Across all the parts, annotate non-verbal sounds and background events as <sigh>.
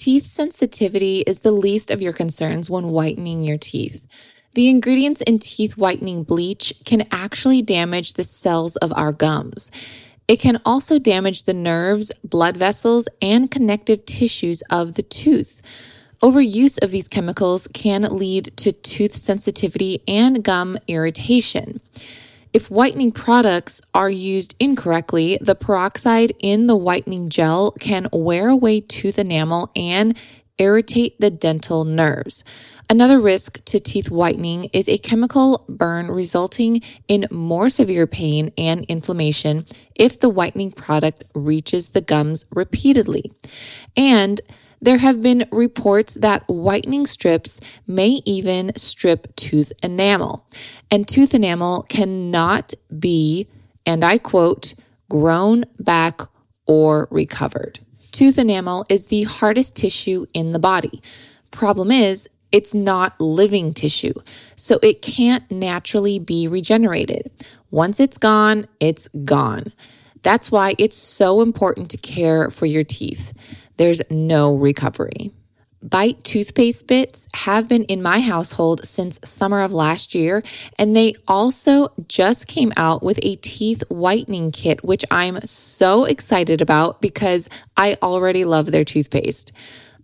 Teeth sensitivity is the least of your concerns when whitening your teeth. The ingredients in teeth whitening bleach can actually damage the cells of our gums. It can also damage the nerves, blood vessels, and connective tissues of the tooth. Overuse of these chemicals can lead to tooth sensitivity and gum irritation. If whitening products are used incorrectly, the peroxide in the whitening gel can wear away tooth enamel and irritate the dental nerves. Another risk to teeth whitening is a chemical burn resulting in more severe pain and inflammation if the whitening product reaches the gums repeatedly. And there have been reports that whitening strips may even strip tooth enamel, and tooth enamel cannot be, and I quote, grown back or recovered. Tooth enamel is the hardest tissue in the body. Problem is, it's not living tissue, so it can't naturally be regenerated. Once it's gone, it's gone. That's why it's so important to care for your teeth. There's no recovery. Bite toothpaste bits have been in my household since summer of last year, and they also just came out with a teeth whitening kit, which I'm so excited about because I already love their toothpaste.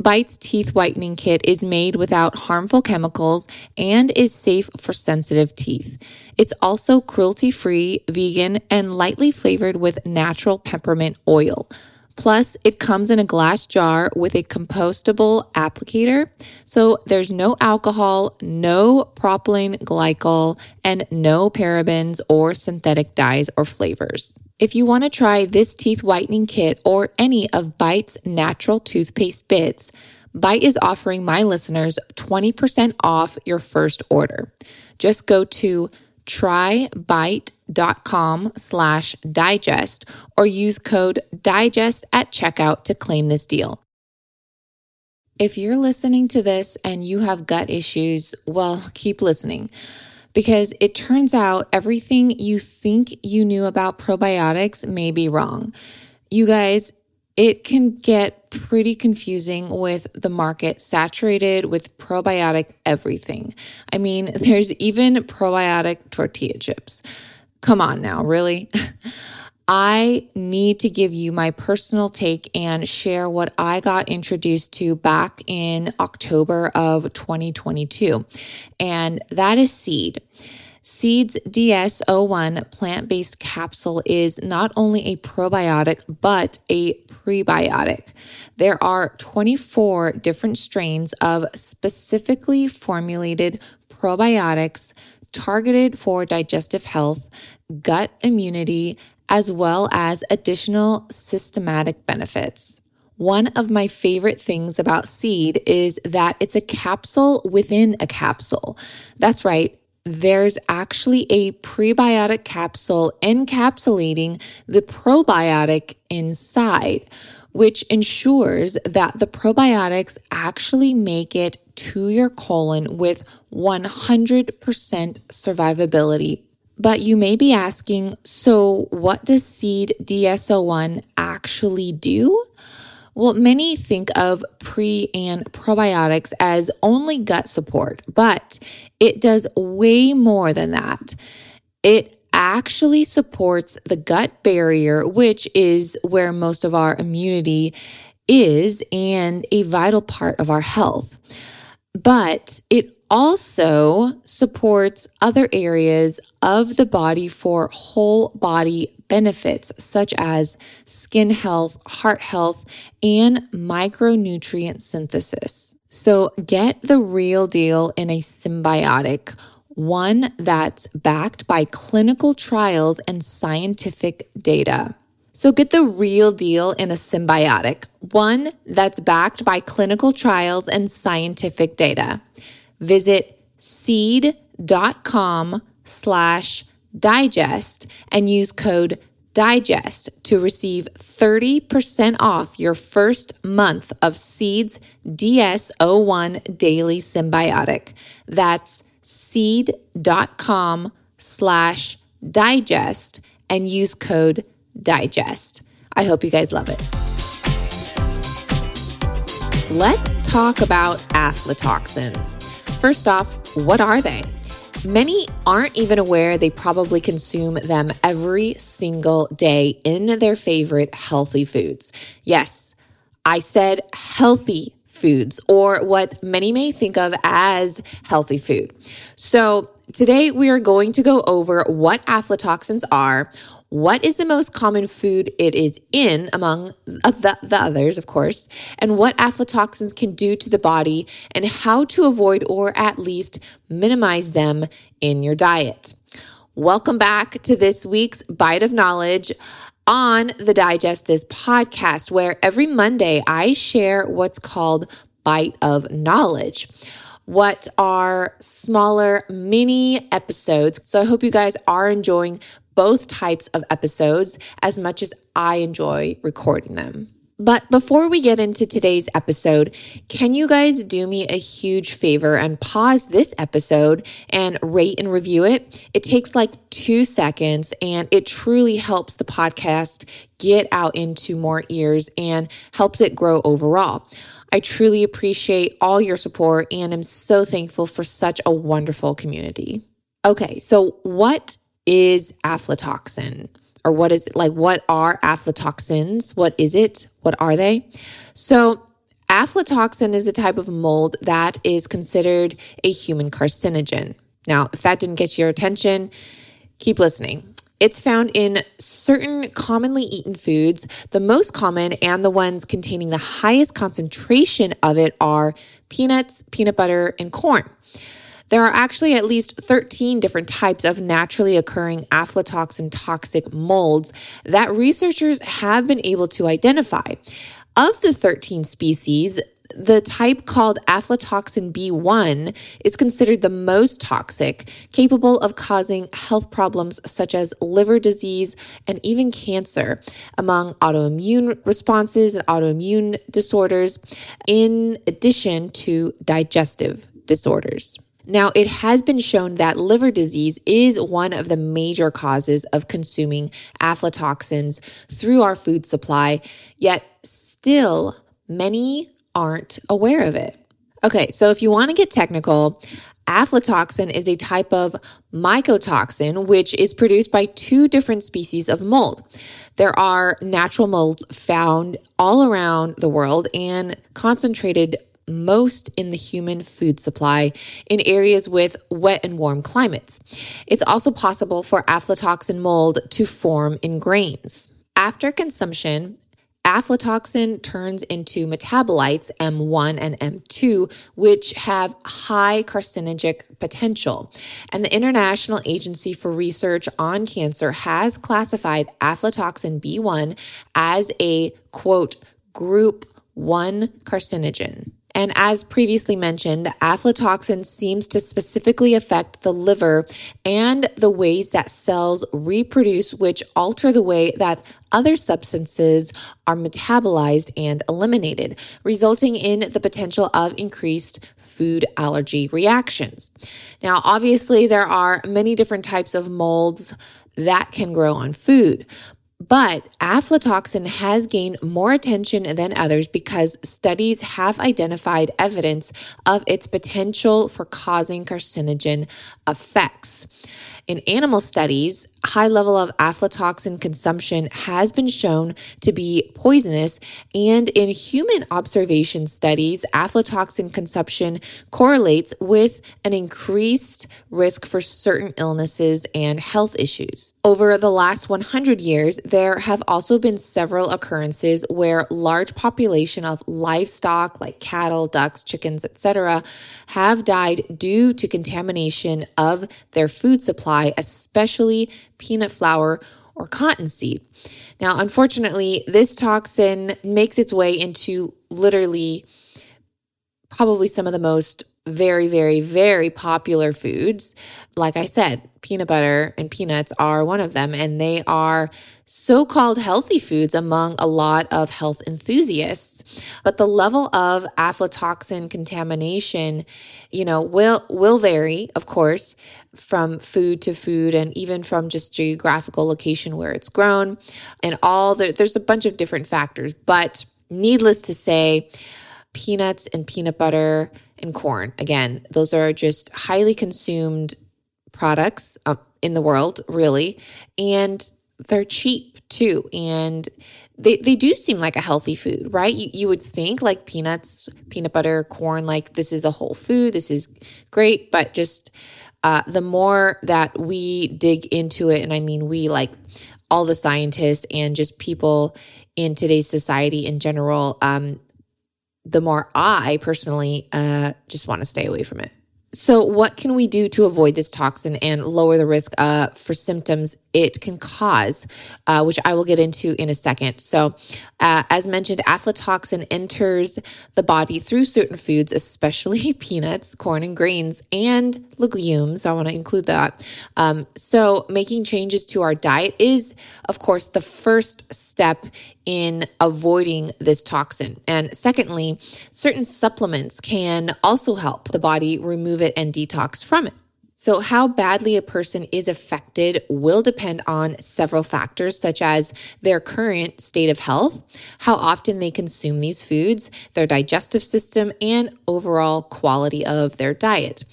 Bite's teeth whitening kit is made without harmful chemicals and is safe for sensitive teeth. It's also cruelty free, vegan, and lightly flavored with natural peppermint oil. Plus, it comes in a glass jar with a compostable applicator. So there's no alcohol, no propylene glycol, and no parabens or synthetic dyes or flavors. If you want to try this teeth whitening kit or any of Bite's natural toothpaste bits, Bite is offering my listeners 20% off your first order. Just go to trybite.com slash digest or use code digest at checkout to claim this deal. If you're listening to this and you have gut issues, well, keep listening because it turns out everything you think you knew about probiotics may be wrong. You guys, it can get pretty confusing with the market saturated with probiotic everything. I mean, <laughs> there's even probiotic tortilla chips. Come on now, really? <laughs> I need to give you my personal take and share what I got introduced to back in October of 2022. And that is seed. Seeds DS01 plant based capsule is not only a probiotic, but a prebiotic. There are 24 different strains of specifically formulated probiotics targeted for digestive health, gut immunity, as well as additional systematic benefits. One of my favorite things about seed is that it's a capsule within a capsule. That's right. There's actually a prebiotic capsule encapsulating the probiotic inside, which ensures that the probiotics actually make it to your colon with 100% survivability but you may be asking, so what does seed DS01 actually do? Well, many think of pre and probiotics as only gut support, but it does way more than that. It actually supports the gut barrier, which is where most of our immunity is and a vital part of our health. But it also supports other areas of the body for whole body benefits, such as skin health, heart health, and micronutrient synthesis. So get the real deal in a synbiotic, one that's backed by clinical trials and scientific data. So get the real deal in a synbiotic, one that's backed by clinical trials and scientific data. Visit seed.com slash digest and use code digest to receive 30% off your first month of Seeds DS01 Daily Synbiotic. That's seed.com slash digest and use code digest. I hope you guys love it. let's talk about aflatoxins. First off, what are they? Many aren't even aware they probably consume them every single day in their favorite healthy foods. Yes, I said healthy foods, or what many may think of as healthy food. So, today we are going to go over what aflatoxins are, what is the most common food it is in among uh, the, the, others, of course, and what aflatoxins can do to the body, and how to avoid or at least minimize them in your diet. Welcome back to this week's Bite of Knowledge on the Digest This podcast, where every Monday I share what's called Bite of Knowledge what are smaller mini episodes. So I hope you guys are enjoying both types of episodes as much as I enjoy recording them. But before we get into today's episode, can you guys do me a huge favor and pause this episode and rate and review it? It takes like two seconds and it truly helps the podcast get out into more ears and helps it grow overall. I truly appreciate all your support and am so thankful for such a wonderful community. Okay, so what is aflatoxin? Or what is it like? What are aflatoxins? What is it? What are they? So, aflatoxin is a type of mold that is considered a human carcinogen. Now, if that didn't get your attention, keep listening. It's found in certain commonly eaten foods. The most common and the ones containing the highest concentration of it are peanuts, peanut butter, and corn. There are actually at least 13 different types of naturally occurring aflatoxin toxic molds that researchers have been able to identify. Of the 13 species, the type called aflatoxin B1 is considered the most toxic, capable of causing health problems such as liver disease and even cancer, among autoimmune responses and autoimmune disorders, in addition to digestive disorders. Now, it has been shown that liver disease is one of the major causes of consuming aflatoxins through our food supply, yet still many aren't aware of it. Okay, so if you want to get technical, aflatoxin is a type of mycotoxin which is produced by two different species of mold. There are natural molds found all around the world and concentrated most in the human food supply in areas with wet and warm climates. It's also possible for aflatoxin mold to form in grains. After consumption, aflatoxin turns into metabolites M1 and M2, which have high carcinogenic potential. And the International Agency for Research on Cancer has classified aflatoxin B1 as a quote, group 1 carcinogen. And as previously mentioned, aflatoxin seems to specifically affect the liver and the ways that cells reproduce, which alter the way that other substances are metabolized and eliminated, resulting in the potential of increased food allergy reactions. Now, obviously, there are many different types of molds that can grow on food, but aflatoxin has gained more attention than others because studies have identified evidence of its potential for causing carcinogen effects. In animal studies, high level of aflatoxin consumption has been shown to be poisonous, and in human observation studies, aflatoxin consumption correlates with an increased risk for certain illnesses and health issues. Over the last 100 years, there have also been several occurrences where large population of livestock like cattle, ducks, chickens, etc. have died due to contamination of their food supply, especially peanut flour, or cottonseed. Now, unfortunately, this toxin makes its way into literally probably some of the most very, very, very popular foods. Like I said, peanut butter and peanuts are one of them, and they are so called healthy foods among a lot of health enthusiasts. But the level of aflatoxin contamination, you know, will, will vary, of course, from food to food and even from just geographical location where it's grown and all the, there's a bunch of different factors. But needless to say, peanuts and peanut butter and corn. Again, those are just highly consumed products uh, in the world, really. And they're cheap too. And they, they do seem like a healthy food, right? You, you would think like peanuts, peanut butter, corn, like this is a whole food. This is great. But just uh, the more that we dig into it, and I mean, we like all the scientists and just people in today's society in general, um, the more I personally uh, just want to stay away from it. So, what can we do to avoid this toxin and lower the risk uh, for symptoms it can cause, uh, which I will get into in a second. So, uh, as mentioned, aflatoxin enters the body through certain foods, especially <laughs> peanuts, corn, and grains, and legumes. I want to include that. Um, so, making changes to our diet is, of course, the first step in avoiding this toxin. And secondly, certain supplements can also help the body remove it and detox from it. So, how badly a person is affected will depend on several factors, such as their current state of health, how often they consume these foods, their digestive system, and overall quality of their diet.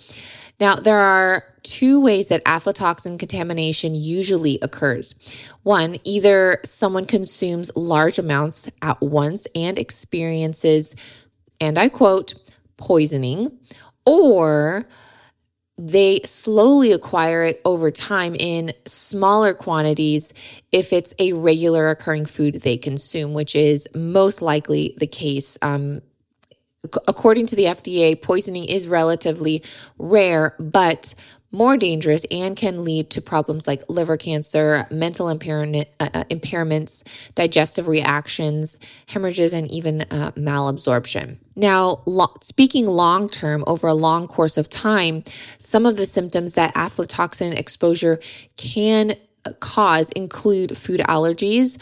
Now, there are two ways that aflatoxin contamination usually occurs. One, either someone consumes large amounts at once and experiences, and I quote, poisoning, or they slowly acquire it over time in smaller quantities if it's a regular occurring food they consume, which is most likely the case. Um, according to the FDA, poisoning is relatively rare, but more dangerous and can lead to problems like liver cancer, mental uh, uh impairments, digestive reactions, hemorrhages, and even uh, malabsorption. Now, lo- speaking long term over a long course of time, some of the symptoms that aflatoxin exposure can cause include food allergies,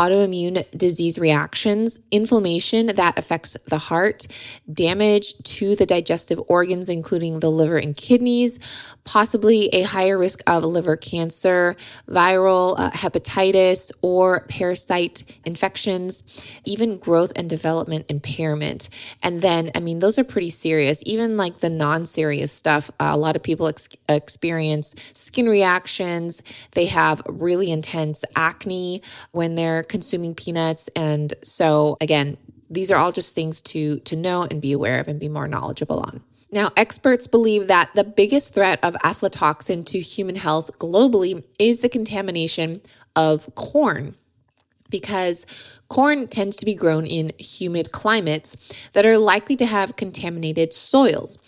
autoimmune disease reactions, inflammation that affects the heart, damage to the digestive organs, including the liver and kidneys, possibly a higher risk of liver cancer, viral uh, hepatitis, or parasite infections, even growth and development impairment. And then, I mean, those are pretty serious. Even like the non serious stuff, uh, a lot of people ex- experience skin reactions. They have really intense acne when they're consuming peanuts. And so, again, these are all just things to, to know and be aware of and be more knowledgeable on. Now, experts believe that the biggest threat of aflatoxin to human health globally is the contamination of corn because corn tends to be grown in humid climates that are likely to have contaminated soils.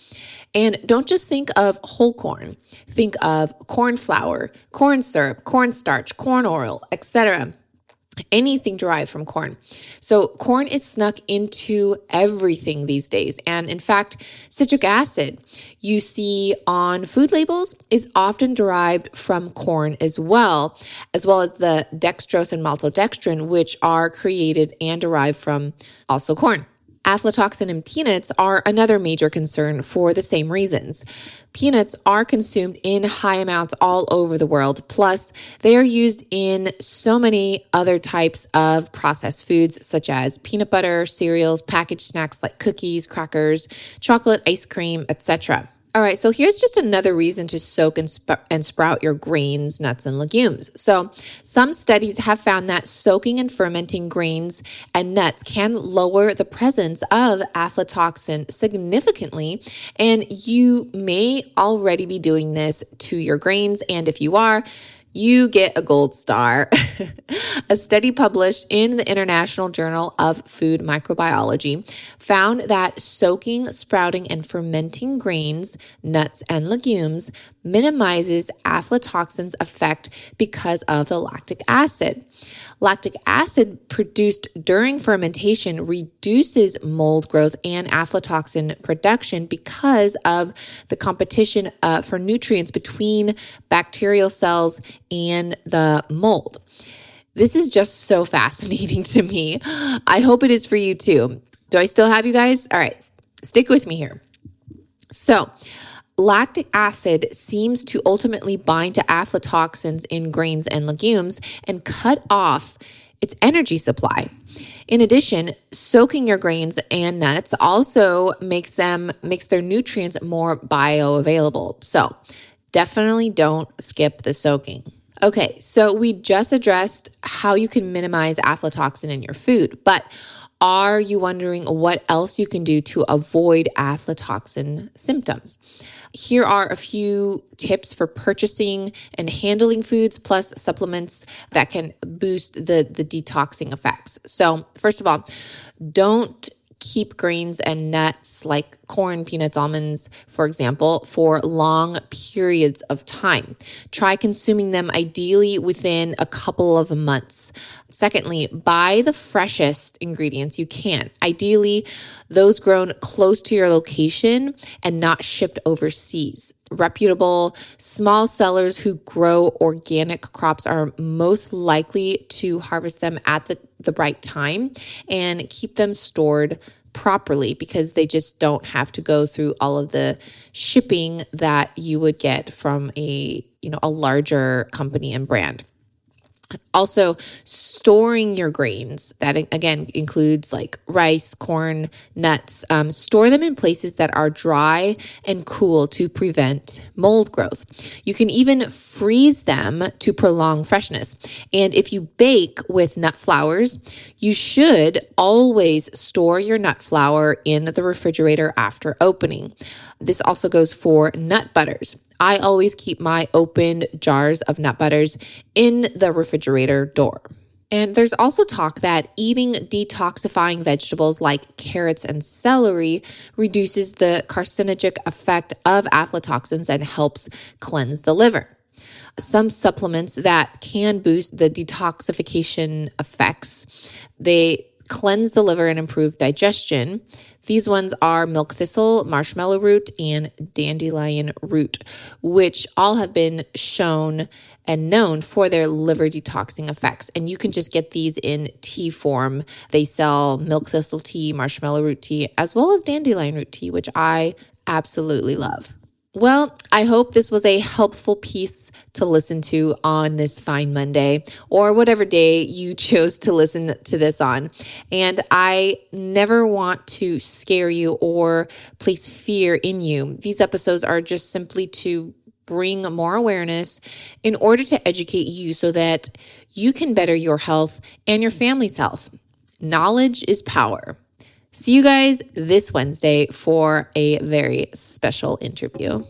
And don't just think of whole corn. Think of corn flour, corn syrup, cornstarch, corn oil, etc anything derived from corn. So, corn is snuck into everything these days. And in fact, citric acid you see on food labels is often derived from corn as well, as well as the dextrose and maltodextrin, which are created and derived from also corn. Aflatoxin in peanuts are another major concern for the same reasons. Peanuts are consumed in high amounts all over the world. Plus, they are used in so many other types of processed foods, such as peanut butter, cereals, packaged snacks like cookies, crackers, chocolate, ice cream, etc. All right, so here's just another reason to soak and, sp- and sprout your grains, nuts, and legumes. So, some studies have found that soaking and fermenting grains and nuts can lower the presence of aflatoxin significantly. And you may already be doing this to your grains. And if you are, you get a gold star. <laughs> a study published in the International Journal of Food Microbiology found that soaking, sprouting, and fermenting grains, nuts, and legumes minimizes aflatoxin's effect because of the lactic acid. Lactic acid produced during fermentation reduces mold growth and aflatoxin production because of the competition uh, for nutrients between bacterial cells and the mold. This is just so <laughs> fascinating to me. I hope it is for you too. Do I still have you guys? All right, stick with me here. So, Lactic acid seems to ultimately bind to aflatoxins in grains and legumes and cut off its energy supply. In addition, soaking your grains and nuts also makes them makes their nutrients more bioavailable. So, definitely don't skip the soaking. Okay, so we just addressed how you can minimize aflatoxin in your food, but are you wondering what else you can do to avoid aflatoxin symptoms? Here are a few tips for purchasing and handling foods plus supplements that can boost the, the detoxing effects. So, first of all, don't keep grains and nuts like corn, peanuts, almonds, for example, for long periods of time. Try consuming them ideally within a couple of months. Secondly, buy the freshest ingredients you can. Ideally, those grown close to your location and not shipped overseas reputable small sellers who grow organic crops are most likely to harvest them at the, the right time and keep them stored properly because they just don't have to go through all of the shipping that you would get from a you know a larger company and brand also, storing your grains, that again includes like rice, corn, nuts, um, store them in places that are dry and cool to prevent mold growth. You can even freeze them to prolong freshness. And if you bake with nut flours, you should always store your nut flour in the refrigerator after opening. This also goes for nut butters. I always keep my open jars of nut butters in the refrigerator door. And there's also talk that eating detoxifying vegetables like carrots and celery reduces the carcinogenic effect of aflatoxins and helps cleanse the liver. Some supplements that can boost the detoxification effects, they cleanse the liver and improve digestion. These ones are milk thistle, marshmallow root, and dandelion root, which all have been shown and known for their liver detoxing effects. And you can just get these in tea form. They sell milk thistle tea, marshmallow root tea, as well as dandelion root tea, which I absolutely love. Well, I hope this was a helpful piece to listen to on this fine Monday or whatever day you <laughs> chose to listen to this on. And I never want to scare you or place fear in you. These episodes are just simply to bring more awareness in order to educate you so that you can better your health and your family's health. Knowledge is power. See you guys this Wednesday for a very special interview.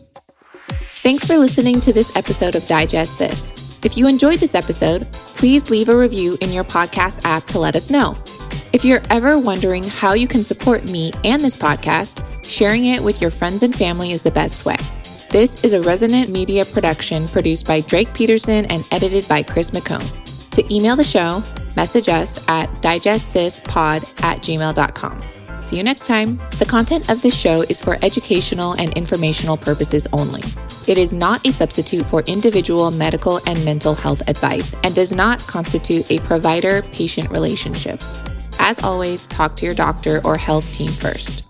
Thanks for listening to this episode of Digest This. If you enjoyed this episode, please leave a review in your podcast app to let us know. If you're ever wondering how you can support me and this podcast, sharing it with your friends and family is the best way. This is a Resonant Media production produced by Drake Peterson and edited by Chris McCone. To email the show, message us at digestthispod at gmail.com. See you next time. The content of this show is for educational and informational purposes only. It is not a substitute for individual medical and mental health advice and does not constitute a provider patient relationship. As always, talk to your doctor or health team first.